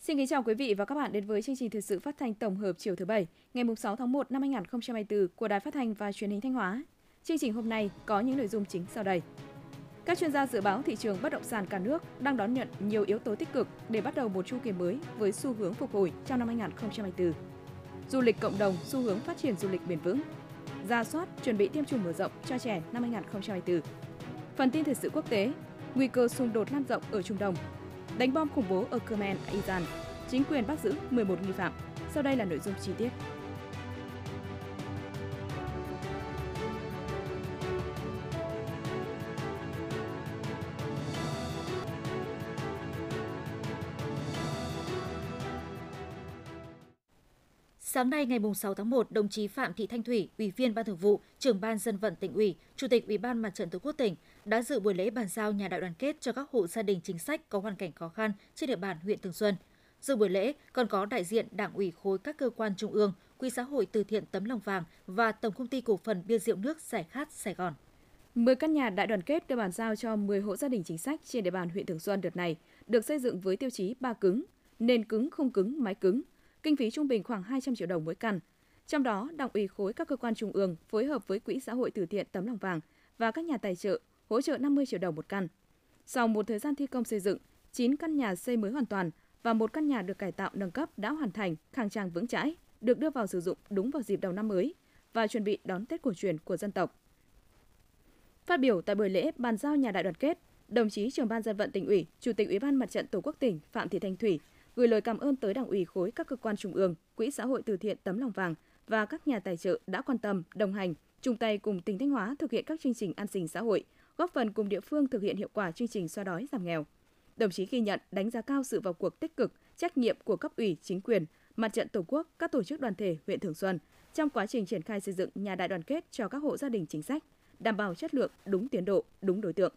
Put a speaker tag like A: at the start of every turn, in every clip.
A: Xin kính chào quý vị và các bạn đến với chương trình thời sự phát thanh tổng hợp chiều thứ Bảy, ngày 6 tháng 1 năm 2024 của Đài Phát thanh và Truyền hình Thanh Hóa. Chương trình hôm nay có những nội dung chính sau đây. Các chuyên gia dự báo thị trường bất động sản cả nước đang đón nhận nhiều yếu tố tích cực để bắt đầu một chu kỳ mới với xu hướng phục hồi trong năm 2024. Du lịch cộng đồng xu hướng phát triển du lịch bền vững. Ra soát chuẩn bị tiêm chủng mở rộng cho trẻ năm 2024. Phần tin thời sự quốc tế, nguy cơ xung đột lan rộng ở Trung Đông. Đánh bom khủng bố ở Kerman, Iran. Chính quyền bắt giữ 11 nghi phạm. Sau đây là nội dung chi tiết.
B: Sáng nay ngày 6 tháng 1, đồng chí Phạm Thị Thanh Thủy, Ủy viên Ban Thường vụ, Trưởng ban Dân vận tỉnh ủy, Chủ tịch Ủy ban Mặt trận Tổ quốc tỉnh đã dự buổi lễ bàn giao nhà đại đoàn kết cho các hộ gia đình chính sách có hoàn cảnh khó khăn trên địa bàn huyện Thường Xuân. Dự buổi lễ còn có đại diện Đảng ủy khối các cơ quan trung ương, Quỹ xã hội từ thiện Tấm lòng vàng và Tổng công ty cổ phần bia rượu nước Giải khát Sài Gòn.
A: 10 căn nhà đại đoàn kết được bàn giao cho 10 hộ gia đình chính sách trên địa bàn huyện Thường Xuân đợt này được xây dựng với tiêu chí ba cứng, nền cứng, không cứng, mái cứng, kinh phí trung bình khoảng 200 triệu đồng mỗi căn. Trong đó, Đảng ủy khối các cơ quan trung ương phối hợp với Quỹ xã hội từ thiện Tấm lòng vàng và các nhà tài trợ hỗ trợ 50 triệu đồng một căn. Sau một thời gian thi công xây dựng, 9 căn nhà xây mới hoàn toàn và một căn nhà được cải tạo nâng cấp đã hoàn thành, khang trang vững chãi, được đưa vào sử dụng đúng vào dịp đầu năm mới và chuẩn bị đón Tết cổ truyền của dân tộc. Phát biểu tại buổi lễ bàn giao nhà đại đoàn kết, đồng chí trưởng ban dân vận tỉnh ủy, chủ tịch ủy ban mặt trận tổ quốc tỉnh Phạm Thị Thanh Thủy gửi lời cảm ơn tới Đảng ủy khối các cơ quan trung ương, Quỹ xã hội từ thiện Tấm lòng vàng và các nhà tài trợ đã quan tâm, đồng hành, chung tay cùng tỉnh Thanh Hóa thực hiện các chương trình an sinh xã hội, góp phần cùng địa phương thực hiện hiệu quả chương trình xoa đói giảm nghèo. Đồng chí ghi nhận, đánh giá cao sự vào cuộc tích cực, trách nhiệm của cấp ủy, chính quyền, mặt trận Tổ quốc, các tổ chức đoàn thể huyện Thường Xuân trong quá trình triển khai xây dựng nhà đại đoàn kết cho các hộ gia đình chính sách, đảm bảo chất lượng, đúng tiến độ, đúng đối tượng.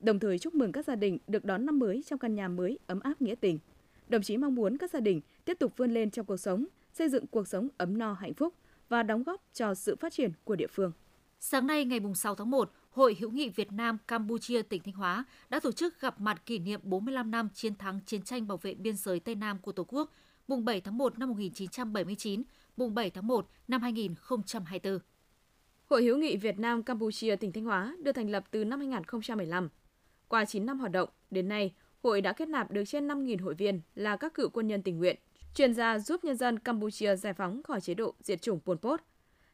A: Đồng thời chúc mừng các gia đình được đón năm mới trong căn nhà mới ấm áp nghĩa tình. Đồng chí mong muốn các gia đình tiếp tục vươn lên trong cuộc sống, xây dựng cuộc sống ấm no hạnh phúc và đóng góp cho sự phát triển của địa phương.
B: Sáng nay ngày 6 tháng 1, Hội hữu nghị Việt Nam Campuchia tỉnh Thanh Hóa đã tổ chức gặp mặt kỷ niệm 45 năm chiến thắng chiến tranh bảo vệ biên giới Tây Nam của Tổ quốc, mùng 7 tháng 1 năm 1979, mùng 7 tháng 1 năm 2024.
A: Hội hữu nghị Việt Nam Campuchia tỉnh Thanh Hóa được thành lập từ năm 2015. Qua 9 năm hoạt động, đến nay, hội đã kết nạp được trên 5.000 hội viên là các cựu quân nhân tình nguyện, chuyên gia giúp nhân dân Campuchia giải phóng khỏi chế độ diệt chủng Pol Pot.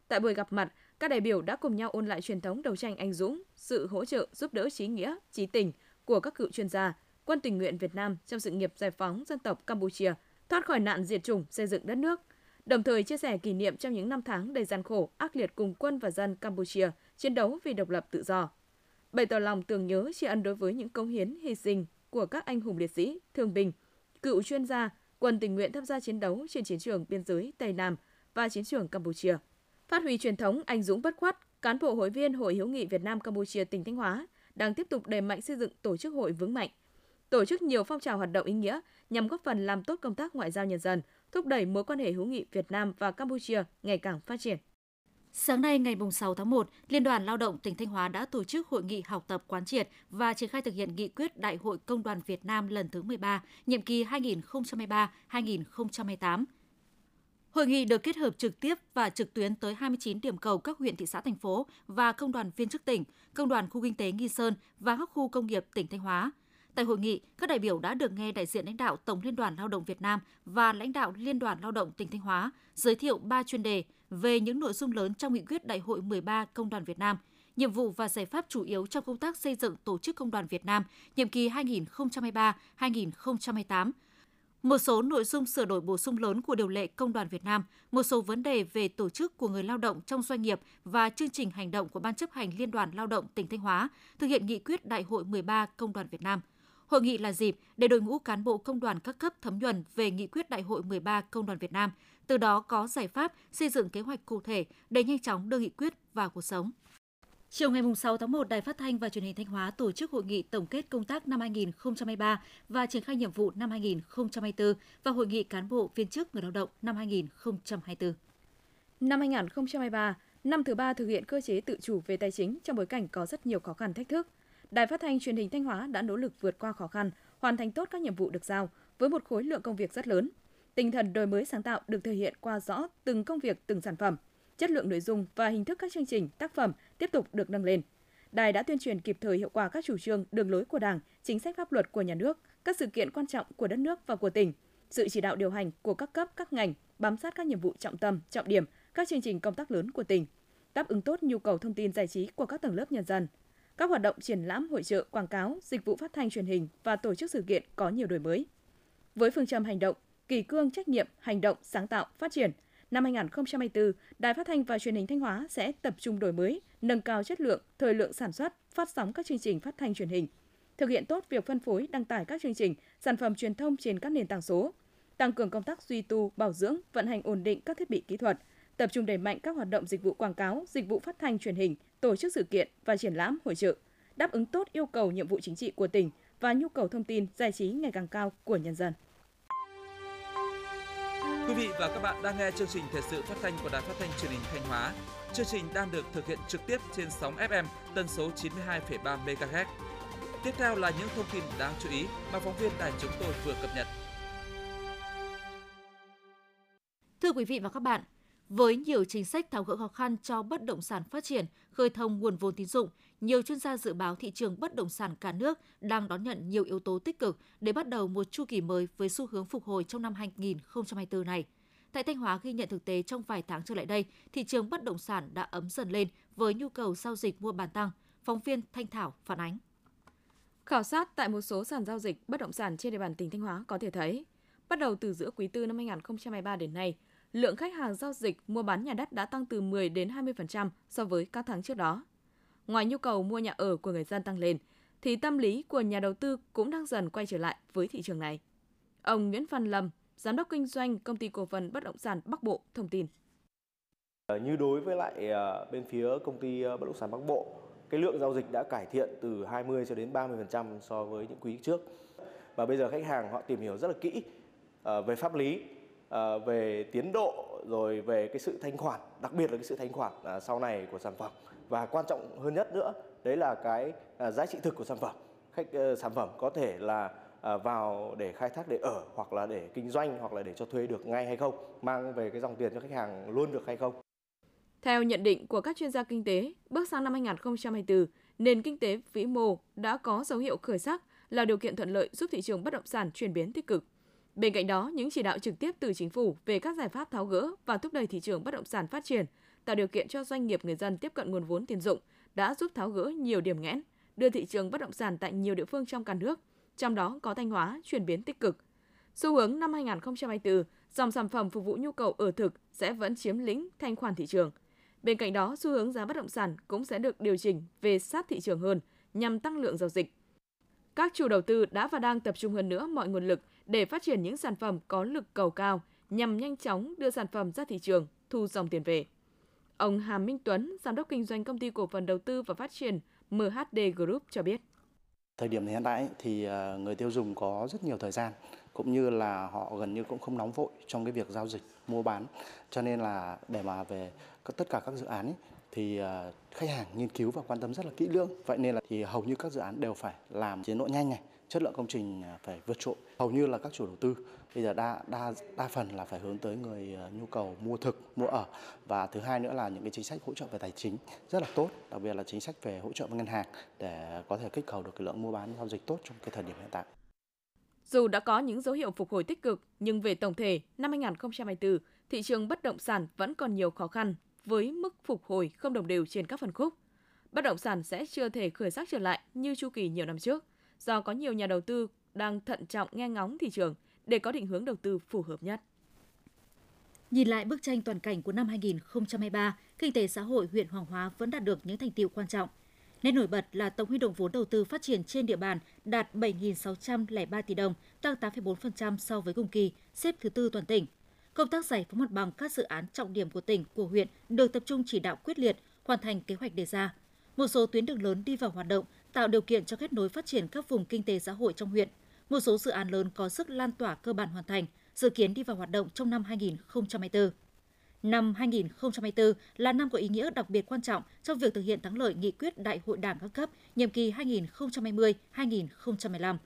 A: Tại buổi gặp mặt, các đại biểu đã cùng nhau ôn lại truyền thống đấu tranh anh dũng, sự hỗ trợ giúp đỡ trí nghĩa, trí tình của các cựu chuyên gia, quân tình nguyện Việt Nam trong sự nghiệp giải phóng dân tộc Campuchia, thoát khỏi nạn diệt chủng, xây dựng đất nước, đồng thời chia sẻ kỷ niệm trong những năm tháng đầy gian khổ, ác liệt cùng quân và dân Campuchia chiến đấu vì độc lập tự do. Bày tỏ lòng tưởng nhớ tri ân đối với những công hiến, hy sinh của các anh hùng liệt sĩ, thương binh, cựu chuyên gia, quân tình nguyện tham gia chiến đấu trên chiến trường biên giới Tây Nam và chiến trường Campuchia. Phát huy truyền thống anh dũng bất khuất, cán bộ hội viên Hội hữu nghị Việt Nam Campuchia tỉnh Thanh Hóa đang tiếp tục đẩy mạnh xây dựng tổ chức hội vững mạnh, tổ chức nhiều phong trào hoạt động ý nghĩa nhằm góp phần làm tốt công tác ngoại giao nhân dân, thúc đẩy mối quan hệ hữu nghị Việt Nam và Campuchia ngày càng phát triển.
B: Sáng nay ngày 6 tháng 1, Liên đoàn Lao động tỉnh Thanh Hóa đã tổ chức hội nghị học tập quán triệt và triển khai thực hiện nghị quyết Đại hội Công đoàn Việt Nam lần thứ 13, nhiệm kỳ 2023-2028. Hội nghị được kết hợp trực tiếp và trực tuyến tới 29 điểm cầu các huyện, thị xã, thành phố và công đoàn viên chức tỉnh, công đoàn khu kinh tế Nghi Sơn và các khu công nghiệp tỉnh Thanh Hóa. Tại hội nghị, các đại biểu đã được nghe đại diện lãnh đạo Tổng Liên đoàn Lao động Việt Nam và lãnh đạo Liên đoàn Lao động tỉnh Thanh Hóa giới thiệu 3 chuyên đề về những nội dung lớn trong nghị quyết Đại hội 13 Công đoàn Việt Nam, nhiệm vụ và giải pháp chủ yếu trong công tác xây dựng tổ chức Công đoàn Việt Nam nhiệm kỳ 2023-2028, một số nội dung sửa đổi bổ sung lớn của điều lệ Công đoàn Việt Nam, một số vấn đề về tổ chức của người lao động trong doanh nghiệp và chương trình hành động của Ban chấp hành Liên đoàn Lao động tỉnh Thanh Hóa thực hiện nghị quyết Đại hội 13 Công đoàn Việt Nam. Hội nghị là dịp để đội ngũ cán bộ công đoàn các cấp thấm nhuần về nghị quyết Đại hội 13 Công đoàn Việt Nam, từ đó có giải pháp xây dựng kế hoạch cụ thể để nhanh chóng đưa nghị quyết vào cuộc sống. Chiều ngày 6 tháng 1, Đài Phát thanh và Truyền hình Thanh Hóa tổ chức hội nghị tổng kết công tác năm 2023 và triển khai nhiệm vụ năm 2024 và hội nghị cán bộ viên chức người lao động năm 2024.
A: Năm 2023, Năm thứ ba thực hiện cơ chế tự chủ về tài chính trong bối cảnh có rất nhiều khó khăn thách thức. Đài Phát thanh Truyền hình Thanh Hóa đã nỗ lực vượt qua khó khăn, hoàn thành tốt các nhiệm vụ được giao với một khối lượng công việc rất lớn. Tinh thần đổi mới sáng tạo được thể hiện qua rõ từng công việc, từng sản phẩm. Chất lượng nội dung và hình thức các chương trình, tác phẩm tiếp tục được nâng lên. Đài đã tuyên truyền kịp thời hiệu quả các chủ trương, đường lối của Đảng, chính sách pháp luật của nhà nước, các sự kiện quan trọng của đất nước và của tỉnh, sự chỉ đạo điều hành của các cấp, các ngành, bám sát các nhiệm vụ trọng tâm, trọng điểm, các chương trình công tác lớn của tỉnh, đáp ứng tốt nhu cầu thông tin giải trí của các tầng lớp nhân dân. Các hoạt động triển lãm, hội trợ, quảng cáo, dịch vụ phát thanh truyền hình và tổ chức sự kiện có nhiều đổi mới. Với phương châm hành động, kỳ cương trách nhiệm, hành động, sáng tạo, phát triển, năm 2024, Đài Phát thanh và Truyền hình Thanh Hóa sẽ tập trung đổi mới, nâng cao chất lượng, thời lượng sản xuất, phát sóng các chương trình phát thanh truyền hình, thực hiện tốt việc phân phối, đăng tải các chương trình, sản phẩm truyền thông trên các nền tảng số, tăng cường công tác duy tu, bảo dưỡng, vận hành ổn định các thiết bị kỹ thuật, tập trung đẩy mạnh các hoạt động dịch vụ quảng cáo, dịch vụ phát thanh truyền hình, tổ chức sự kiện và triển lãm hội trợ, đáp ứng tốt yêu cầu nhiệm vụ chính trị của tỉnh và nhu cầu thông tin giải trí ngày càng cao của nhân dân.
C: Quý vị và các bạn đang nghe chương trình thời sự phát thanh của Đài Phát thanh Truyền hình Thanh Hóa. Chương trình đang được thực hiện trực tiếp trên sóng FM tần số 92,3 MHz. Tiếp theo là những thông tin đáng chú ý mà phóng viên đài chúng tôi vừa cập nhật.
B: Thưa quý vị và các bạn, với nhiều chính sách tháo gỡ khó khăn cho bất động sản phát triển, khơi thông nguồn vốn tín dụng, nhiều chuyên gia dự báo thị trường bất động sản cả nước đang đón nhận nhiều yếu tố tích cực để bắt đầu một chu kỳ mới với xu hướng phục hồi trong năm 2024 này. Tại Thanh Hóa ghi nhận thực tế trong vài tháng trở lại đây, thị trường bất động sản đã ấm dần lên với nhu cầu giao dịch mua bán tăng. Phóng viên Thanh Thảo phản ánh.
A: Khảo sát tại một số sàn giao dịch bất động sản trên địa bàn tỉnh Thanh Hóa có thể thấy, bắt đầu từ giữa quý tư năm 2023 đến nay, lượng khách hàng giao dịch mua bán nhà đất đã tăng từ 10 đến 20% so với các tháng trước đó. Ngoài nhu cầu mua nhà ở của người dân tăng lên, thì tâm lý của nhà đầu tư cũng đang dần quay trở lại với thị trường này. Ông Nguyễn Văn Lâm, Giám đốc kinh doanh công ty cổ phần bất động sản Bắc Bộ thông tin.
D: Ờ, như đối với lại ờ, bên phía công ty ờ, bất động sản Bắc Bộ, cái lượng giao dịch đã cải thiện từ 20 cho đến 30% so với những quý trước. Và bây giờ khách hàng họ tìm hiểu rất là kỹ về pháp lý, Ờ, về tiến độ rồi về cái sự thanh khoản, đặc biệt là cái sự thanh khoản à, sau này của sản phẩm và quan trọng hơn nhất nữa đấy là cái à, giá trị thực của sản phẩm. Khách ờ, sản phẩm có thể là À, vào để khai thác để ở hoặc là để kinh doanh hoặc là để cho thuê được ngay hay không, mang về cái dòng tiền cho khách hàng luôn được hay không.
A: Theo nhận định của các chuyên gia kinh tế, bước sang năm 2024, nền kinh tế vĩ mô đã có dấu hiệu khởi sắc là điều kiện thuận lợi giúp thị trường bất động sản chuyển biến tích cực. Bên cạnh đó, những chỉ đạo trực tiếp từ chính phủ về các giải pháp tháo gỡ và thúc đẩy thị trường bất động sản phát triển, tạo điều kiện cho doanh nghiệp người dân tiếp cận nguồn vốn tiền dụng đã giúp tháo gỡ nhiều điểm nghẽn, đưa thị trường bất động sản tại nhiều địa phương trong cả nước – trong đó có Thanh Hóa chuyển biến tích cực. Xu hướng năm 2024, dòng sản phẩm phục vụ nhu cầu ở thực sẽ vẫn chiếm lĩnh thanh khoản thị trường. Bên cạnh đó, xu hướng giá bất động sản cũng sẽ được điều chỉnh về sát thị trường hơn nhằm tăng lượng giao dịch. Các chủ đầu tư đã và đang tập trung hơn nữa mọi nguồn lực để phát triển những sản phẩm có lực cầu cao nhằm nhanh chóng đưa sản phẩm ra thị trường, thu dòng tiền về. Ông Hà Minh Tuấn, giám đốc kinh doanh công ty cổ phần đầu tư và phát triển MHD Group cho biết.
E: Thời điểm hiện tại thì à, người tiêu dùng có rất nhiều thời gian cũng như là họ gần như cũng không nóng vội trong cái việc giao dịch mua bán cho nên là để mà về tất cả các dự án ấy, thì à, khách hàng nghiên cứu và quan tâm rất là kỹ lưỡng vậy nên là thì hầu như các dự án đều phải làm tiến độ nhanh này chất lượng công trình à, phải vượt trội. Hầu như là các chủ đầu tư bây giờ đa đa đa phần là phải hướng tới người à, nhu cầu mua thực mua ở. Và thứ hai nữa là những cái chính sách hỗ trợ về tài chính rất là tốt đặc biệt là chính sách về hỗ trợ với ngân hàng để có thể kích cầu được cái lượng mua bán giao dịch tốt trong cái thời điểm hiện tại.
A: Dù đã có những dấu hiệu phục hồi tích cực, nhưng về tổng thể, năm 2024, thị trường bất động sản vẫn còn nhiều khó khăn với mức phục hồi không đồng đều trên các phân khúc. Bất động sản sẽ chưa thể khởi sắc trở lại như chu kỳ nhiều năm trước do có nhiều nhà đầu tư đang thận trọng nghe ngóng thị trường để có định hướng đầu tư phù hợp nhất.
B: Nhìn lại bức tranh toàn cảnh của năm 2023, kinh tế xã hội huyện Hoàng Hóa vẫn đạt được những thành tiệu quan trọng. Nét nổi bật là tổng huy động vốn đầu tư phát triển trên địa bàn đạt 7.603 tỷ đồng, tăng 8,4% so với cùng kỳ, xếp thứ tư toàn tỉnh. Công tác giải phóng mặt bằng các dự án trọng điểm của tỉnh, của huyện được tập trung chỉ đạo quyết liệt, hoàn thành kế hoạch đề ra. Một số tuyến đường lớn đi vào hoạt động, tạo điều kiện cho kết nối phát triển các vùng kinh tế xã hội trong huyện. Một số dự án lớn có sức lan tỏa cơ bản hoàn thành, dự kiến đi vào hoạt động trong năm 2024. Năm 2024 là năm có ý nghĩa đặc biệt quan trọng trong việc thực hiện thắng lợi nghị quyết Đại hội Đảng các cấp nhiệm kỳ 2020-2025.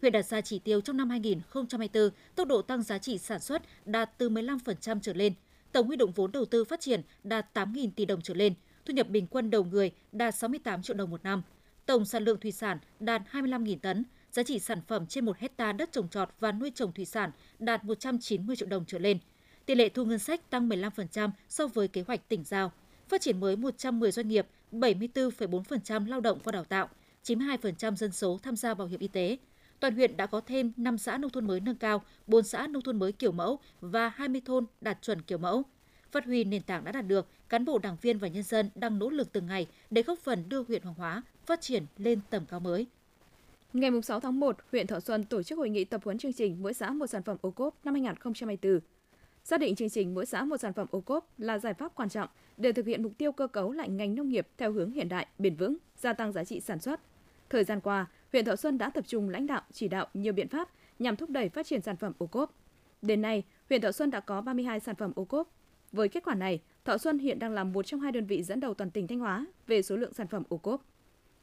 B: Huyện đặt ra chỉ tiêu trong năm 2024, tốc độ tăng giá trị sản xuất đạt từ 15% trở lên, tổng huy động vốn đầu tư phát triển đạt 8.000 tỷ đồng trở lên, thu nhập bình quân đầu người đạt 68 triệu đồng một năm, tổng sản lượng thủy sản đạt 25.000 tấn, giá trị sản phẩm trên 1 hecta đất trồng trọt và nuôi trồng thủy sản đạt 190 triệu đồng trở lên. Tỷ lệ thu ngân sách tăng 15% so với kế hoạch tỉnh giao. Phát triển mới 110 doanh nghiệp, 74,4% lao động qua đào tạo, 92% dân số tham gia bảo hiểm y tế. Toàn huyện đã có thêm 5 xã nông thôn mới nâng cao, 4 xã nông thôn mới kiểu mẫu và 20 thôn đạt chuẩn kiểu mẫu. Phát huy nền tảng đã đạt được, cán bộ đảng viên và nhân dân đang nỗ lực từng ngày để góp phần đưa huyện Hoàng Hóa phát triển lên tầm cao mới.
A: Ngày 6 tháng 1, huyện Thọ Xuân tổ chức hội nghị tập huấn chương trình mỗi xã một sản phẩm ô cốp năm 2024. Xác định chương trình mỗi xã một sản phẩm ô cốp là giải pháp quan trọng để thực hiện mục tiêu cơ cấu lại ngành nông nghiệp theo hướng hiện đại, bền vững, gia tăng giá trị sản xuất. Thời gian qua, huyện Thọ Xuân đã tập trung lãnh đạo chỉ đạo nhiều biện pháp nhằm thúc đẩy phát triển sản phẩm ô cốp. Đến nay, huyện Thọ Xuân đã có 32 sản phẩm ô cốp. Với kết quả này, Thọ Xuân hiện đang là một trong hai đơn vị dẫn đầu toàn tỉnh Thanh Hóa về số lượng sản phẩm ô cốp.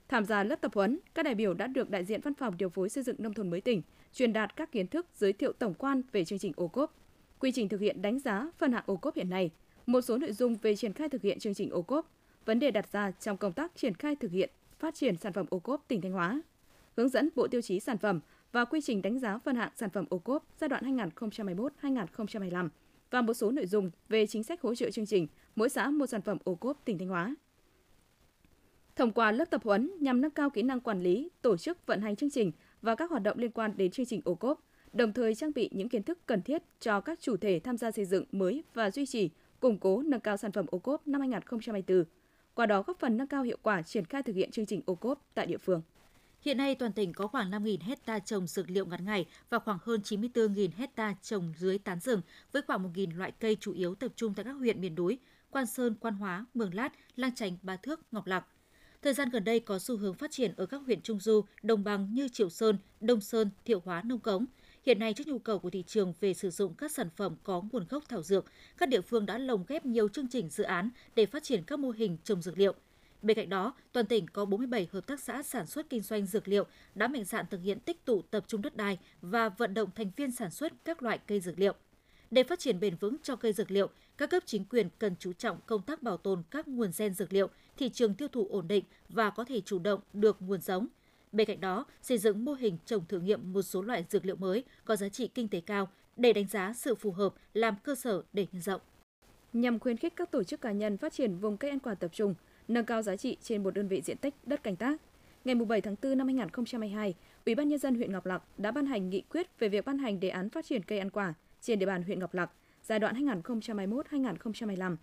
A: Tham gia lớp tập huấn, các đại biểu đã được đại diện văn phòng điều phối xây dựng nông thôn mới tỉnh truyền đạt các kiến thức giới thiệu tổng quan về chương trình ô cốp, quy trình thực hiện đánh giá phân hạng ô cốp hiện nay, một số nội dung về triển khai thực hiện chương trình ô cốp, vấn đề đặt ra trong công tác triển khai thực hiện phát triển sản phẩm ô cốp tỉnh Thanh Hóa, hướng dẫn bộ tiêu chí sản phẩm và quy trình đánh giá phân hạng sản phẩm ô cốp giai đoạn 2021-2025 và một số nội dung về chính sách hỗ trợ chương trình mỗi xã một sản phẩm ô cốp tỉnh Thanh Hóa. Thông qua lớp tập huấn nhằm nâng cao kỹ năng quản lý, tổ chức vận hành chương trình và các hoạt động liên quan đến chương trình ô cốp, đồng thời trang bị những kiến thức cần thiết cho các chủ thể tham gia xây dựng mới và duy trì, củng cố nâng cao sản phẩm ô cốp năm 2024. Qua đó góp phần nâng cao hiệu quả triển khai thực hiện chương trình ô cốp tại địa phương.
B: Hiện nay toàn tỉnh có khoảng 5.000 hecta trồng dược liệu ngắn ngày và khoảng hơn 94.000 hecta trồng dưới tán rừng với khoảng 1.000 loại cây chủ yếu tập trung tại các huyện miền núi Quan Sơn, Quan Hóa, Mường Lát, Lang Chánh, Ba Thước, Ngọc Lặc. Thời gian gần đây có xu hướng phát triển ở các huyện Trung Du, Đồng bằng như Triệu Sơn, Đông Sơn, Thiệu Hóa, Nông Cống. Hiện nay trước nhu cầu của thị trường về sử dụng các sản phẩm có nguồn gốc thảo dược, các địa phương đã lồng ghép nhiều chương trình dự án để phát triển các mô hình trồng dược liệu. Bên cạnh đó, toàn tỉnh có 47 hợp tác xã sản xuất kinh doanh dược liệu đã mạnh dạn thực hiện tích tụ tập trung đất đai và vận động thành viên sản xuất các loại cây dược liệu. Để phát triển bền vững cho cây dược liệu, các cấp chính quyền cần chú trọng công tác bảo tồn các nguồn gen dược liệu, thị trường tiêu thụ ổn định và có thể chủ động được nguồn giống. Bên cạnh đó, xây dựng mô hình trồng thử nghiệm một số loại dược liệu mới có giá trị kinh tế cao để đánh giá sự phù hợp làm cơ sở để nhân rộng.
A: Nhằm khuyến khích các tổ chức cá nhân phát triển vùng cây ăn quả tập trung, nâng cao giá trị trên một đơn vị diện tích đất canh tác. Ngày 7 tháng 4 năm 2022, Ủy ban nhân dân huyện Ngọc Lặc đã ban hành nghị quyết về việc ban hành đề án phát triển cây ăn quả trên địa bàn huyện Ngọc Lặc giai đoạn 2021-2025.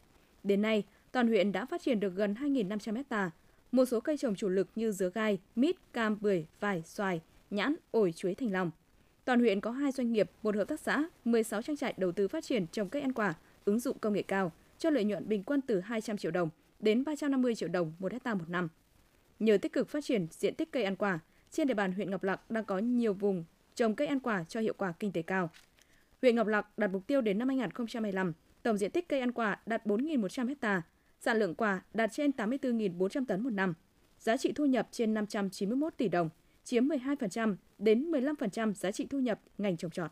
A: Đến nay, toàn huyện đã phát triển được gần 2.500 ha. Một số cây trồng chủ lực như dứa gai, mít, cam, bưởi, vải, xoài, nhãn, ổi, chuối thành lòng. Toàn huyện có hai doanh nghiệp, một hợp tác xã, 16 trang trại đầu tư phát triển trồng cây ăn quả, ứng dụng công nghệ cao, cho lợi nhuận bình quân từ 200 triệu đồng đến 350 triệu đồng một hecta một năm. Nhờ tích cực phát triển diện tích cây ăn quả, trên địa bàn huyện Ngọc Lặc đang có nhiều vùng trồng cây ăn quả cho hiệu quả kinh tế cao. Huyện Ngọc Lặc đặt mục tiêu đến năm 2025, tổng diện tích cây ăn quả đạt 4.100 ha, sản lượng quả đạt trên 84.400 tấn một năm, giá trị thu nhập trên 591 tỷ đồng, chiếm 12% đến 15% giá trị thu nhập ngành trồng trọt.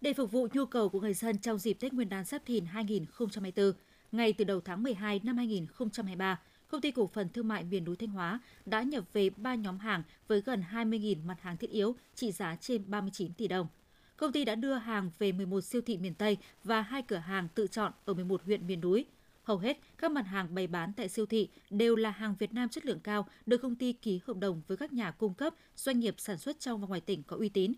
B: Để phục vụ nhu cầu của người dân trong dịp Tết Nguyên đán Giáp Thìn 2024, ngay từ đầu tháng 12 năm 2023, Công ty cổ phần thương mại miền núi Thanh Hóa đã nhập về 3 nhóm hàng với gần 20.000 mặt hàng thiết yếu trị giá trên 39 tỷ đồng. Công ty đã đưa hàng về 11 siêu thị miền Tây và hai cửa hàng tự chọn ở 11 huyện miền núi. Hầu hết các mặt hàng bày bán tại siêu thị đều là hàng Việt Nam chất lượng cao, được công ty ký hợp đồng với các nhà cung cấp, doanh nghiệp sản xuất trong và ngoài tỉnh có uy tín.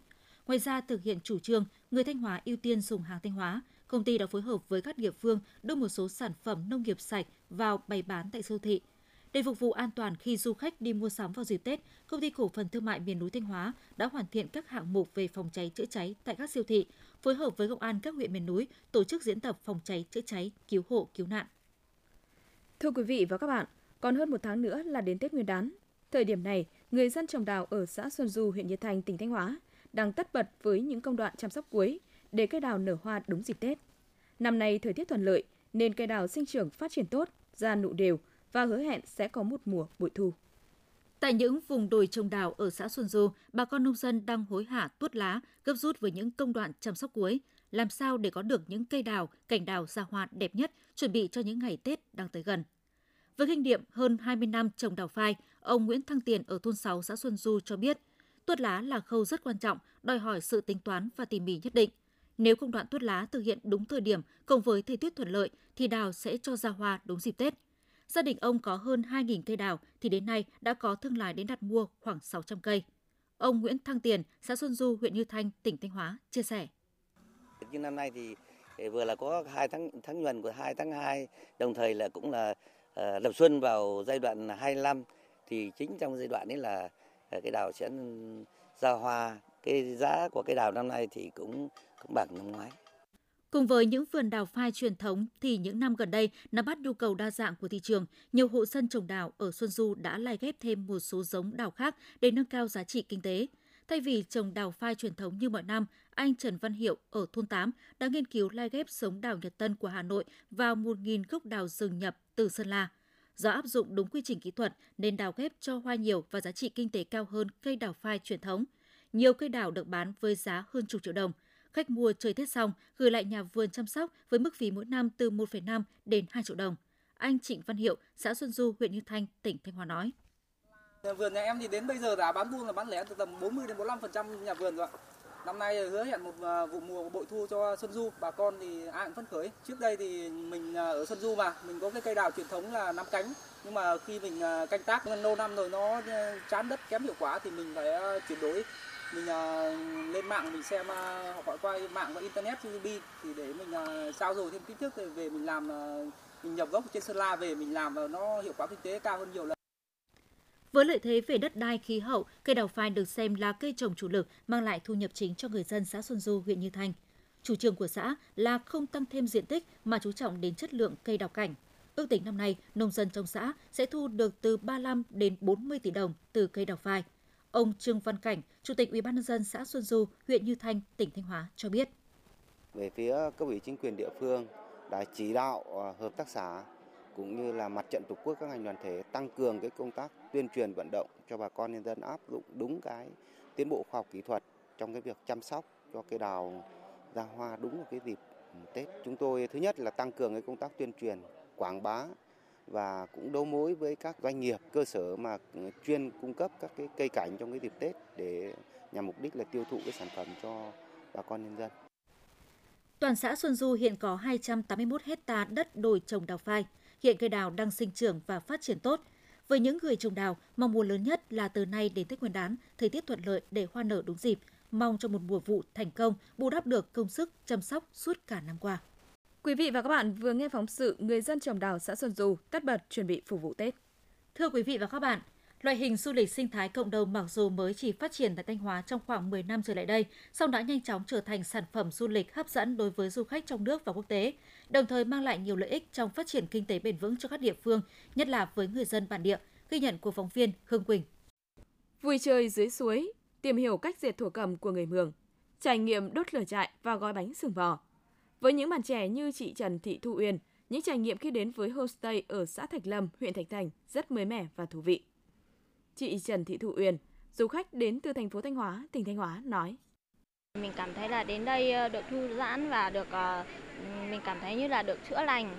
B: Ngoài ra, thực hiện chủ trương người Thanh Hóa ưu tiên dùng hàng Thanh Hóa, công ty đã phối hợp với các địa phương đưa một số sản phẩm nông nghiệp sạch vào bày bán tại siêu thị. Để phục vụ an toàn khi du khách đi mua sắm vào dịp Tết, công ty cổ phần thương mại miền núi Thanh Hóa đã hoàn thiện các hạng mục về phòng cháy chữa cháy tại các siêu thị, phối hợp với công an các huyện miền núi tổ chức diễn tập phòng cháy chữa cháy, cứu hộ, cứu nạn.
A: Thưa quý vị và các bạn, còn hơn một tháng nữa là đến Tết Nguyên đán. Thời điểm này, người dân trồng đào ở xã Xuân Du, huyện Nhiệt Thành, tỉnh Thanh Hóa đang tất bật với những công đoạn chăm sóc cuối để cây đào nở hoa đúng dịp Tết. Năm nay thời tiết thuận lợi nên cây đào sinh trưởng phát triển tốt, ra nụ đều và hứa hẹn sẽ có một mùa bội thu.
B: Tại những vùng đồi trồng đào ở xã Xuân Du, bà con nông dân đang hối hả tuốt lá, gấp rút với những công đoạn chăm sóc cuối, làm sao để có được những cây đào, cảnh đào ra hoa đẹp nhất, chuẩn bị cho những ngày Tết đang tới gần. Với kinh nghiệm hơn 20 năm trồng đào phai, ông Nguyễn Thăng Tiền ở thôn 6 xã Xuân Du cho biết, tuốt lá là khâu rất quan trọng, đòi hỏi sự tính toán và tỉ mỉ nhất định. Nếu công đoạn tuốt lá thực hiện đúng thời điểm cùng với thời tiết thuận lợi thì đào sẽ cho ra hoa đúng dịp Tết. Gia đình ông có hơn 2.000 cây đào thì đến nay đã có thương lái đến đặt mua khoảng 600 cây. Ông Nguyễn Thăng Tiền, xã Xuân Du, huyện Như Thanh, tỉnh Thanh Hóa chia sẻ.
F: như năm nay thì ờ, vừa là có hai tháng tháng nhuần của 2 tháng 2, đồng thời là cũng là ờ, uh, lập xuân vào giai đoạn 25 thì chính trong giai đoạn ấy là uh, cái đào sẽ ra hoa. Cái giá của cây đào năm nay thì cũng cũng bằng năm ngoái.
B: Cùng với những vườn đào phai truyền thống thì những năm gần đây nắm bắt nhu cầu đa dạng của thị trường, nhiều hộ dân trồng đào ở Xuân Du đã lai ghép thêm một số giống đào khác để nâng cao giá trị kinh tế. Thay vì trồng đào phai truyền thống như mọi năm, anh Trần Văn Hiệu ở thôn 8 đã nghiên cứu lai ghép giống đào Nhật Tân của Hà Nội vào 1.000 gốc đào rừng nhập từ Sơn La. Do áp dụng đúng quy trình kỹ thuật nên đào ghép cho hoa nhiều và giá trị kinh tế cao hơn cây đào phai truyền thống. Nhiều cây đào được bán với giá hơn chục triệu đồng – khách mua chơi Tết xong gửi lại nhà vườn chăm sóc với mức phí mỗi năm từ 1,5 đến 2 triệu đồng. Anh Trịnh Văn Hiệu, xã Xuân Du, huyện Như Thanh, tỉnh Thanh Hóa nói.
G: Nhà vườn nhà em thì đến bây giờ đã bán buôn là bán lẻ từ tầm 40 đến 45% nhà vườn rồi Năm nay hứa hẹn một à, vụ mùa bội thu cho Xuân Du, bà con thì ai cũng phấn khởi. Trước đây thì mình à, ở Xuân Du mà, mình có cái cây đào truyền thống là năm cánh. Nhưng mà khi mình à, canh tác lâu năm rồi nó chán đất kém hiệu quả thì mình phải chuyển đổi mình lên mạng mình xem uh, gọi qua mạng và internet YouTube thì để mình uh, trao dồi thêm kiến thức về mình làm uh, mình nhập gốc trên Sơn La về mình làm và nó hiệu quả kinh tế cao hơn nhiều lần.
B: Với lợi thế về đất đai khí hậu, cây đào phai được xem là cây trồng chủ lực mang lại thu nhập chính cho người dân xã Xuân Du, huyện Như Thanh. Chủ trương của xã là không tăng thêm diện tích mà chú trọng đến chất lượng cây đào cảnh. Ước tính năm nay, nông dân trong xã sẽ thu được từ 35 đến 40 tỷ đồng từ cây đào phai. Ông Trương Văn Cảnh, Chủ tịch Ủy ban nhân dân xã Xuân Du, huyện Như Thanh, tỉnh Thanh Hóa cho biết.
H: Về phía cấp ủy chính quyền địa phương đã chỉ đạo à, hợp tác xã cũng như là mặt trận tổ quốc các ngành đoàn thể tăng cường cái công tác tuyên truyền vận động cho bà con nhân dân áp dụng đúng cái tiến bộ khoa học kỹ thuật trong cái việc chăm sóc cho cây đào ra hoa đúng vào cái dịp Tết. Chúng tôi thứ nhất là tăng cường cái công tác tuyên truyền, quảng bá và cũng đấu mối với các doanh nghiệp cơ sở mà chuyên cung cấp các cái cây cảnh trong cái dịp Tết để nhằm mục đích là tiêu thụ cái sản phẩm cho bà con nhân dân.
B: Toàn xã Xuân Du hiện có 281 hecta đất đồi trồng đào phai. Hiện cây đào đang sinh trưởng và phát triển tốt. Với những người trồng đào, mong muốn lớn nhất là từ nay đến Tết Nguyên đán, thời tiết thuận lợi để hoa nở đúng dịp, mong cho một mùa vụ thành công, bù đắp được công sức chăm sóc suốt cả năm qua.
A: Quý vị và các bạn vừa nghe phóng sự người dân trồng đào xã Xuân Du tất bật chuẩn bị phục vụ Tết.
B: Thưa quý vị và các bạn, loại hình du lịch sinh thái cộng đồng mặc dù mới chỉ phát triển tại Thanh Hóa trong khoảng 10 năm trở lại đây, song đã nhanh chóng trở thành sản phẩm du lịch hấp dẫn đối với du khách trong nước và quốc tế, đồng thời mang lại nhiều lợi ích trong phát triển kinh tế bền vững cho các địa phương, nhất là với người dân bản địa, ghi nhận của phóng viên Hương Quỳnh.
A: Vui chơi dưới suối, tìm hiểu cách dệt thổ cầm của người Mường, trải nghiệm đốt lửa trại và gói bánh sừng bò với những bạn trẻ như chị Trần Thị Thu Uyên, những trải nghiệm khi đến với homestay ở xã Thạch Lâm, huyện Thạch Thành rất mới mẻ và thú vị. Chị Trần Thị Thu Uyên, du khách đến từ thành phố Thanh Hóa, tỉnh Thanh Hóa nói:
I: Mình cảm thấy là đến đây ờ, được thư giãn và được ờ, mình cảm thấy như là được chữa lành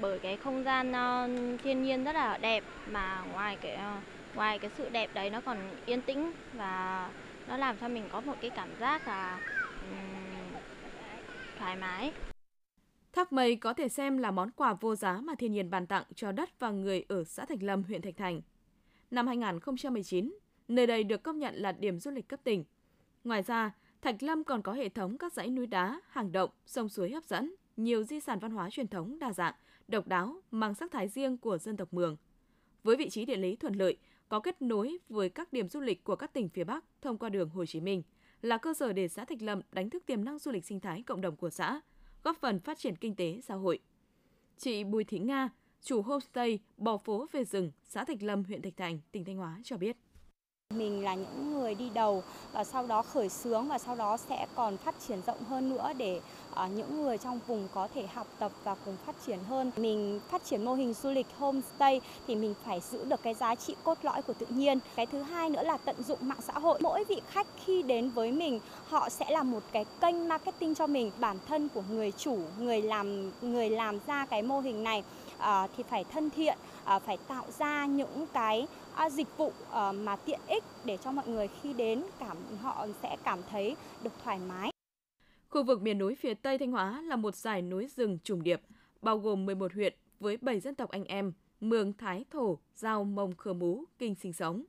I: bởi cái không gian ờ, thiên nhiên rất là đẹp mà ngoài cái ngoài cái sự đẹp đấy nó còn yên tĩnh và nó làm cho mình có một cái cảm giác là thoải mái.
A: Thác mây có thể xem là món quà vô giá mà thiên nhiên ban tặng cho đất và người ở xã Thạch Lâm, huyện Thạch Thành. Năm 2019, nơi đây được công nhận là điểm du lịch cấp tỉnh. Ngoài ra, Thạch Lâm còn có hệ thống các dãy núi đá, hàng động, sông suối hấp dẫn, nhiều di sản văn hóa truyền thống đa dạng, độc đáo, mang sắc thái riêng của dân tộc Mường. Với vị trí địa lý thuận lợi, có kết nối với các điểm du lịch của các tỉnh phía Bắc thông qua đường Hồ Chí Minh – là cơ sở để xã Thạch Lâm đánh thức tiềm năng du lịch sinh thái cộng đồng của xã, góp phần phát triển kinh tế xã hội. Chị Bùi Thị Nga, chủ homestay Bò phố về rừng, xã Thạch Lâm, huyện Thạch Thành, tỉnh Thanh Hóa cho biết.
J: Mình là những người đi đầu và sau đó khởi xướng và sau đó sẽ còn phát triển rộng hơn nữa để ờ, những người trong vùng có thể học tập và cùng phát triển hơn. Mình phát triển mô hình du lịch homestay thì mình phải giữ được cái giá trị cốt lõi của tự nhiên. Cái thứ hai nữa là tận dụng mạng xã hội. Mỗi vị khách khi đến với mình, họ sẽ là một cái kênh marketing cho mình. Bản thân của người chủ, người làm người làm ra cái mô hình này Ờ, thì phải thân thiện, ờ, phải tạo ra những cái ờ, dịch vụ mà tiện ích để cho mọi người khi đến cảm họ sẽ cảm thấy được thoải mái.
A: Khu vực miền núi phía Tây Thanh Hóa là một dải núi rừng trùng điệp, bao gồm 11 huyện với 7 dân tộc anh em, Mường, Thái, Thổ, Giao, Mông, Khơ Mú, Kinh sinh sống.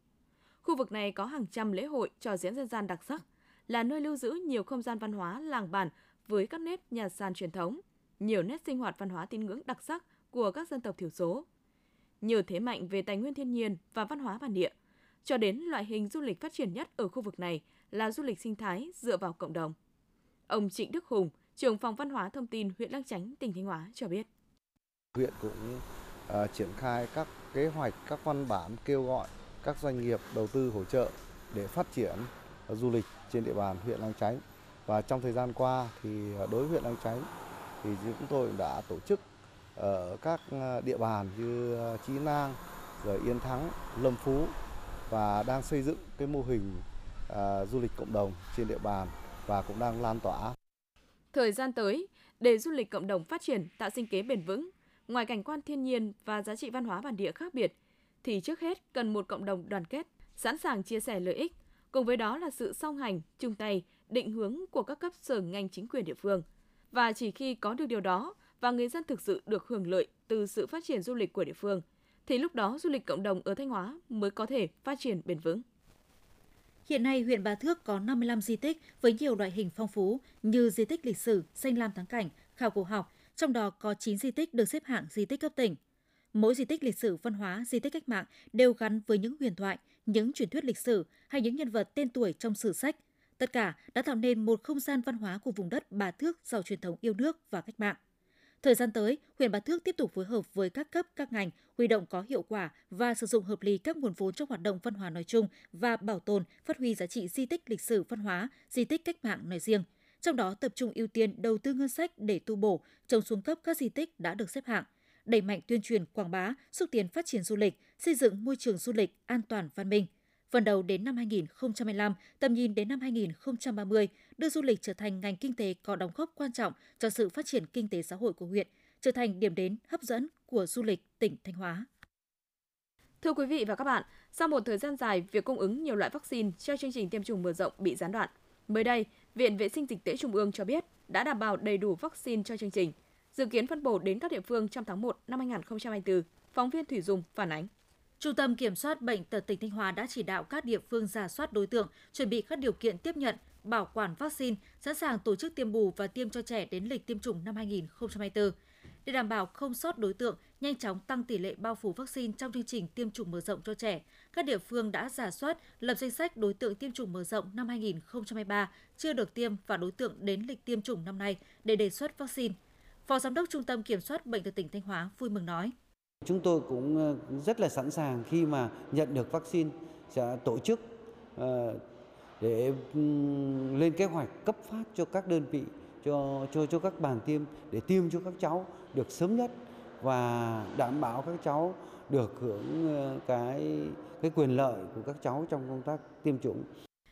A: Khu vực này có hàng trăm lễ hội, trò diễn dân gian đặc sắc, là nơi lưu giữ nhiều không gian văn hóa làng bản với các nếp nhà sàn truyền thống, nhiều nét sinh hoạt văn hóa tín ngưỡng đặc sắc của các dân tộc thiểu số nhờ thế mạnh về tài nguyên thiên nhiên và văn hóa bản địa, cho đến loại hình du lịch phát triển nhất ở khu vực này là du lịch sinh thái dựa vào cộng đồng. Ông Trịnh Đức Hùng, trưởng phòng văn hóa thông tin huyện Lang Chánh, tỉnh Thanh Hóa cho biết.
K: Huyện cũng uh, triển khai các kế hoạch, các văn bản kêu gọi các doanh nghiệp đầu tư hỗ trợ để phát triển du lịch trên địa bàn huyện Lang Chánh. Và trong thời gian qua thì à, đối với huyện Lang Chánh thì chúng tôi đã tổ chức ở các ờ, địa bàn như ờ, Chí Nang, rồi Yên Thắng, Lâm Phú và đang xây dựng cái mô hình uh, du lịch cộng đồng trên địa bàn và cũng đang lan tỏa.
A: Thời gian tới, để du lịch cộng đồng phát triển, tạo sinh kế bền vững, ngoài cảnh quan thiên nhiên và giá trị văn hóa bản địa khác biệt, thì trước hết cần một cộng đồng đoàn kết, sẵn sàng chia sẻ lợi ích, cùng với đó là sự song hành, chung tay, định hướng của các cấp sở ngành chính quyền địa phương. Và chỉ khi có được điều đó và người dân thực sự được hưởng lợi từ sự phát triển du lịch của địa phương, thì lúc đó du lịch cộng đồng ở Thanh Hóa mới có thể phát triển bền vững.
B: Hiện nay, huyện bà Thước có 55 di tích với nhiều loại hình phong phú như di tích lịch sử, danh lam thắng cảnh, khảo cổ học, trong đó có 9 di tích được xếp hạng di tích cấp tỉnh. Mỗi di tích lịch sử văn hóa, di tích cách mạng đều gắn với những huyền thoại, những truyền thuyết lịch sử hay những nhân vật tên tuổi trong sử sách. Tất cả đã tạo nên một không gian văn hóa của vùng đất Bà Thước giàu truyền thống yêu nước và cách mạng. Thời gian tới, huyện Bá Thước tiếp tục phối hợp với các cấp, các ngành, huy động có hiệu quả và sử dụng hợp lý các nguồn vốn trong hoạt động văn hóa nói chung và bảo tồn, phát huy giá trị di tích lịch sử văn hóa, di tích cách mạng nói riêng. Trong đó tập trung ưu tiên đầu tư ngân sách để tu bổ, chống xuống cấp các di tích đã được xếp hạng, đẩy mạnh tuyên truyền, quảng bá, xúc tiến phát triển du lịch, xây dựng môi trường du lịch an toàn văn minh – Phần đầu đến năm 2025, tầm nhìn đến năm 2030, đưa du lịch trở thành ngành kinh tế có đóng góp quan trọng cho sự phát triển kinh tế xã hội của huyện, trở thành điểm đến hấp dẫn của du lịch tỉnh Thanh Hóa.
A: Thưa quý vị và các bạn, sau một thời gian dài, việc cung ứng nhiều loại vaccine cho chương trình tiêm chủng mở rộng bị gián đoạn. Mới đây, Viện Vệ sinh Dịch tễ Trung ương cho biết đã đảm bảo đầy đủ vaccine cho chương trình, dự kiến phân bổ đến các địa phương trong tháng 1 năm 2024. Phóng viên Thủy Dung phản ánh.
B: Trung tâm Kiểm soát Bệnh tật tỉnh Thanh Hóa đã chỉ đạo các địa phương giả soát đối tượng, chuẩn bị các điều kiện tiếp nhận, bảo quản vaccine, sẵn sàng tổ chức tiêm bù và tiêm cho trẻ đến lịch tiêm chủng năm 2024. Để đảm bảo không sót đối tượng, nhanh chóng tăng tỷ lệ bao phủ vaccine trong chương trình tiêm chủng mở rộng cho trẻ, các địa phương đã giả soát, lập danh sách đối tượng tiêm chủng mở rộng năm 2023 chưa được tiêm và đối tượng đến lịch tiêm chủng năm nay để đề xuất vaccine. Phó Giám đốc Trung tâm Kiểm soát Bệnh tật tỉnh Thanh Hóa vui mừng nói.
L: Chúng tôi cũng ờ, rất là sẵn sàng khi mà nhận được vaccine sẽ tổ chức ờ, để lên kế hoạch cấp phát cho các đơn vị cho cho cho các bàn tiêm để tiêm cho các cháu được sớm nhất và đảm bảo các cháu được hưởng ờ, cái cái quyền lợi của các cháu trong công tác tiêm chủng.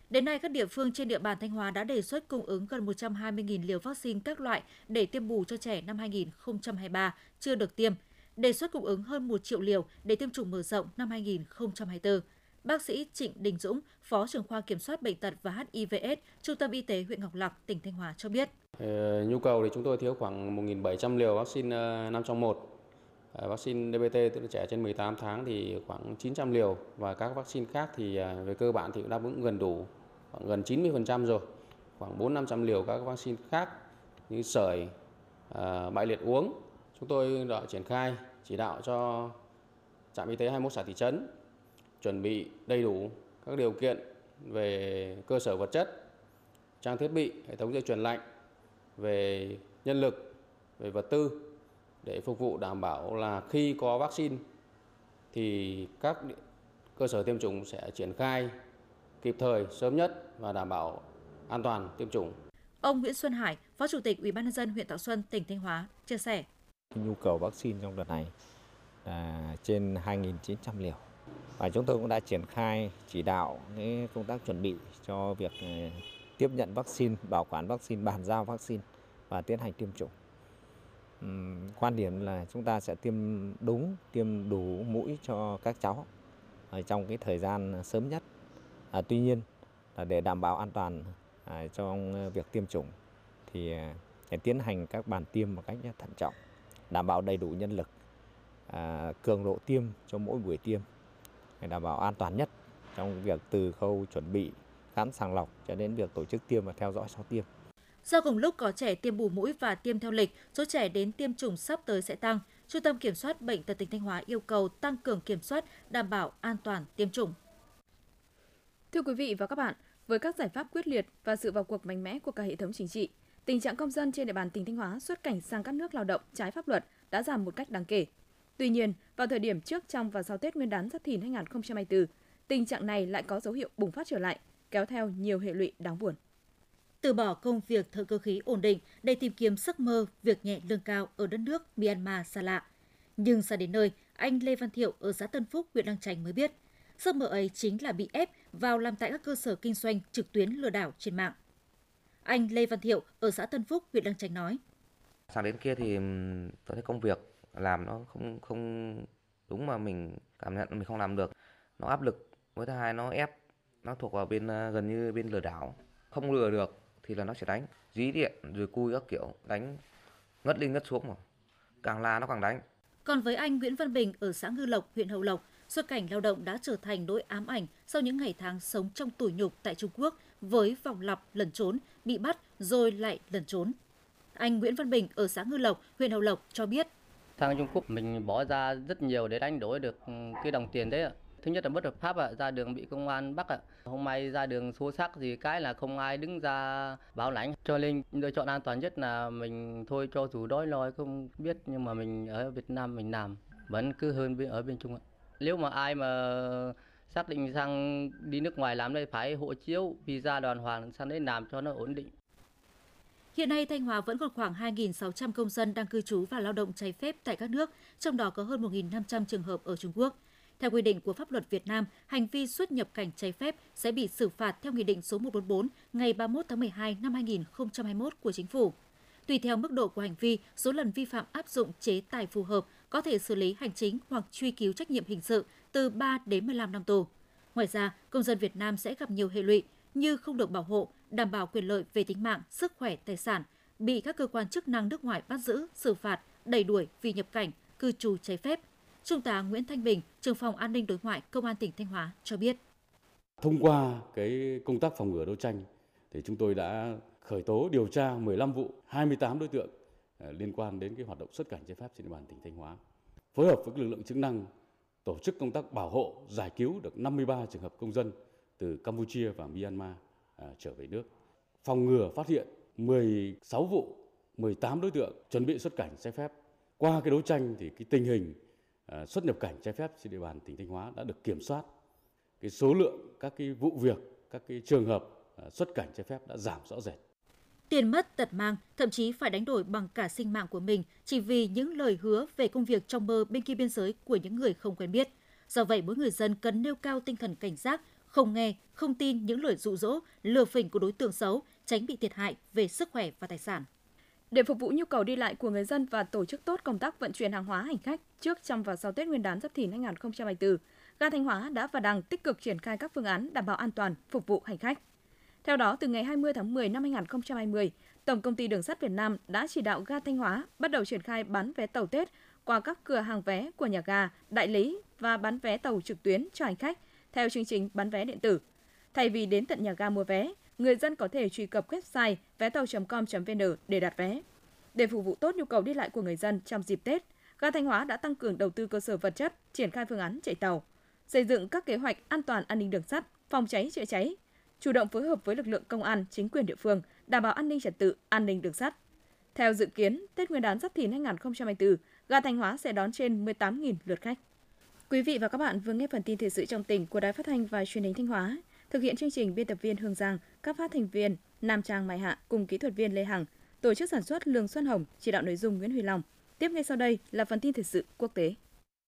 B: Đến nay, các địa phương trên địa bàn Thanh Hóa đã đề xuất cung ứng gần 120.000 liều vaccine các loại để tiêm bù cho trẻ năm 2023 chưa được tiêm đề xuất cung ứng hơn 1 triệu liều để tiêm chủng mở rộng năm 2024. Bác sĩ Trịnh Đình Dũng, Phó trưởng khoa kiểm soát bệnh tật và HIVS, Trung tâm Y tế huyện Ngọc Lặc, tỉnh Thanh Hóa cho biết.
M: Ờ, nhu cầu thì chúng tôi thiếu khoảng 1.700 liều vaccine ờ, 5 trong 1. Ờ, vaccine DBT tức là trẻ trên 18 tháng thì khoảng 900 liều và các vaccine khác thì ờ, về cơ bản thì cũng đáp ứng gần đủ, khoảng gần 90% rồi. Khoảng 4-500 liều các vaccine khác như sởi, bại liệt uống Chúng tôi đã triển khai chỉ đạo cho trạm y tế 21 xã thị trấn chuẩn bị đầy đủ các điều kiện về cơ sở vật chất, trang thiết bị, hệ thống dây chuyển lạnh, về nhân lực, về vật tư để phục vụ đảm bảo là khi có vaccine thì các cơ sở tiêm chủng sẽ triển khai kịp thời, sớm nhất và đảm bảo an toàn tiêm chủng.
B: Ông Nguyễn Xuân Hải, Phó Chủ tịch Ủy ban nhân dân huyện Thọ Xuân, tỉnh Thanh Hóa chia sẻ:
N: Nhu cầu vaccine trong đợt này là trên 2.900 liều và chúng tôi cũng đã triển khai chỉ đạo cái công tác chuẩn bị cho việc à, tiếp nhận vaccine, bảo quản vaccine, bàn giao vaccine và tiến hành tiêm chủng. Quan điểm là chúng ta sẽ tiêm đúng, tiêm đủ mũi cho các cháu ở trong cái thời gian sớm nhất. À, tuy nhiên là để đảm bảo an toàn à, trong à, việc tiêm chủng thì à, tiến hành các bàn tiêm một cách thận trọng, đảm bảo đầy đủ nhân lực, à, cường độ tiêm cho mỗi buổi tiêm để đảm bảo an toàn nhất trong việc từ khâu chuẩn bị khám sàng lọc cho đến việc tổ chức tiêm và theo dõi sau tiêm.
B: Do cùng lúc có trẻ tiêm bù mũi và tiêm theo lịch, số trẻ đến tiêm chủng sắp tới sẽ tăng. Trung tâm Kiểm soát Bệnh tật tỉnh Thanh Hóa yêu cầu tăng cường kiểm soát, đảm bảo an toàn tiêm chủng.
A: Thưa quý vị và các bạn, với các giải pháp quyết liệt và sự vào cuộc mạnh mẽ của cả hệ thống chính trị, tình trạng công dân trên địa bàn tỉnh Thanh Hóa xuất cảnh sang các nước lao động trái pháp luật đã giảm một cách đáng kể. Tuy nhiên, vào thời điểm trước, trong và sau Tết Nguyên đán Giáp Thìn 2024, tình trạng này lại có dấu hiệu bùng phát trở lại, kéo theo nhiều hệ lụy đáng buồn.
B: Từ bỏ công việc thợ cơ khí ổn định để tìm kiếm giấc mơ việc nhẹ lương cao ở đất nước Myanmar xa lạ. Nhưng xa đến nơi, anh Lê Văn Thiệu ở xã Tân Phúc, huyện Lăng Chánh mới biết, giấc mơ ấy chính là bị ép vào làm tại các cơ sở kinh doanh trực tuyến lừa đảo trên mạng. Anh Lê Văn Thiệu ở xã Tân Phúc, huyện Lang Chánh nói:
O: Sang đến kia thì tôi thấy công việc làm nó không không đúng mà mình cảm nhận mình không làm được, nó áp lực, với thứ hai nó ép, nó thuộc vào bên gần như bên lừa đảo, không lừa được thì là nó sẽ đánh. Dí điện rồi cui các kiểu đánh ngất lên ngất xuống mà. Càng la nó càng đánh.
B: Còn với anh Nguyễn Văn Bình ở xã Ngư Lộc huyện Hậu Lộc xuất cảnh lao động đã trở thành nỗi ám ảnh sau những ngày tháng sống trong tủi nhục tại Trung Quốc với vòng lặp lẩn trốn, bị bắt rồi lại lẩn trốn. Anh Nguyễn Văn Bình ở xã Ngư Lộc, huyện Hậu Lộc cho biết.
P: Sang Trung Quốc mình bỏ ra rất nhiều để đánh đổi được ừ, cái đồng tiền đấy ạ. Thứ nhất là bất hợp pháp ạ, ra đường bị công an bắt ạ. Hôm nay ra đường xô xác gì cái là không ai đứng ra báo lãnh. Cho nên lựa chọn an toàn nhất là mình thôi cho dù đói lòi không biết, nhưng mà mình ở Việt Nam mình làm vẫn cứ hơn bên, ở bên Trung ạ. Nếu mà ai mà xác định sang đi nước ngoài làm đây phải hộ chiếu visa đoàn hoàng sang đấy làm cho nó ổn định
B: Hiện nay, Thanh Hóa vẫn còn khoảng 2.600 công dân đang cư trú và lao động trái phép tại các nước, trong đó có hơn 1.500 trường hợp ở Trung Quốc. Theo quy định của pháp luật Việt Nam, hành vi xuất nhập cảnh trái phép sẽ bị xử phạt theo Nghị định số 144 ngày 31 tháng 12 năm 2021 của Chính phủ. Tùy theo mức độ của hành vi, số lần vi phạm áp dụng chế tài phù hợp có thể xử lý hành chính hoặc truy cứu trách nhiệm hình sự từ 3 đến 15 năm tù. Ngoài ra, công dân Việt Nam sẽ gặp nhiều hệ lụy như không được bảo hộ, đảm bảo quyền lợi về tính mạng, sức khỏe, tài sản, bị các cơ quan chức năng nước ngoài bắt giữ, xử phạt, đẩy đuổi vì nhập cảnh, cư trú trái phép, Trung tá Nguyễn Thanh Bình, trưởng phòng an ninh đối ngoại Công an tỉnh Thanh Hóa cho biết.
Q: Thông qua cái công tác phòng ngừa đấu tranh thì chúng tôi đã khởi tố điều tra 15 vụ, 28 đối tượng à, liên quan đến cái hoạt động xuất cảnh trái phép trên địa bàn tỉnh Thanh Hóa. Phối hợp với lực lượng chức năng tổ chức công tác bảo hộ, giải cứu được 53 trường hợp công dân từ Campuchia và Myanmar à, trở về nước. Phòng ngừa phát hiện 16 vụ, 18 đối tượng chuẩn bị xuất cảnh trái phép. Qua cái đấu tranh thì cái tình hình À, xuất nhập cảnh trái phép trên địa bàn tỉnh Thanh Hóa đã được kiểm soát. Cái số lượng các cái vụ việc, các cái trường hợp à, xuất cảnh trái phép đã giảm rõ rệt.
B: Tiền mất tật mang, thậm chí phải đánh đổi bằng cả sinh mạng của mình chỉ vì những lời hứa về công việc trong mơ bên kia biên giới của những người không quen biết. Do vậy, mỗi người dân cần nêu cao tinh thần cảnh giác, không nghe, không tin những lời dụ dỗ, lừa phỉnh của đối tượng xấu, tránh bị thiệt hại về sức khỏe và tài sản. Để phục vụ nhu cầu đi lại của người dân và tổ chức tốt công tác vận chuyển hàng hóa hành khách trước, trong và sau Tết Nguyên đán Giáp Thìn 2024, ga Thanh Hóa đã và đang tích cực triển khai các phương án đảm bảo an toàn phục vụ hành khách. Theo đó, từ ngày 20 tháng 10 năm 2020, Tổng công ty Đường sắt Việt Nam đã chỉ đạo ga Thanh Hóa bắt đầu triển khai bán vé tàu Tết qua các cửa hàng vé của nhà ga, đại lý và bán vé tàu trực tuyến cho hành khách theo chương trình bán vé điện tử. Thay vì đến tận nhà ga mua vé, người dân có thể truy cập website vé tàu.com.vn để đặt vé. Để phục vụ tốt nhu cầu đi lại của người dân trong dịp Tết, ga Thanh Hóa đã tăng cường đầu tư cơ sở vật chất, triển khai phương án chạy tàu, xây dựng các kế hoạch an toàn an ninh đường sắt, phòng cháy chữa cháy, chủ động phối hợp với lực lượng công an, chính quyền địa phương, đảm bảo an ninh trật tự, an ninh đường sắt. Theo dự kiến, Tết Nguyên đán Giáp Thìn 2024, ga Thanh Hóa sẽ đón trên 18.000 lượt khách. Quý vị và các bạn vừa nghe phần tin thời sự trong tỉnh của Đài Phát thanh và Truyền hình Thanh Hóa.
A: Thực hiện chương trình biên tập viên Hương Giang, các phát thành viên Nam Trang Mai Hạ cùng kỹ thuật viên Lê Hằng, tổ chức sản xuất Lương Xuân Hồng, chỉ đạo nội dung Nguyễn Huy Long. Tiếp ngay sau đây là phần tin thời sự quốc tế.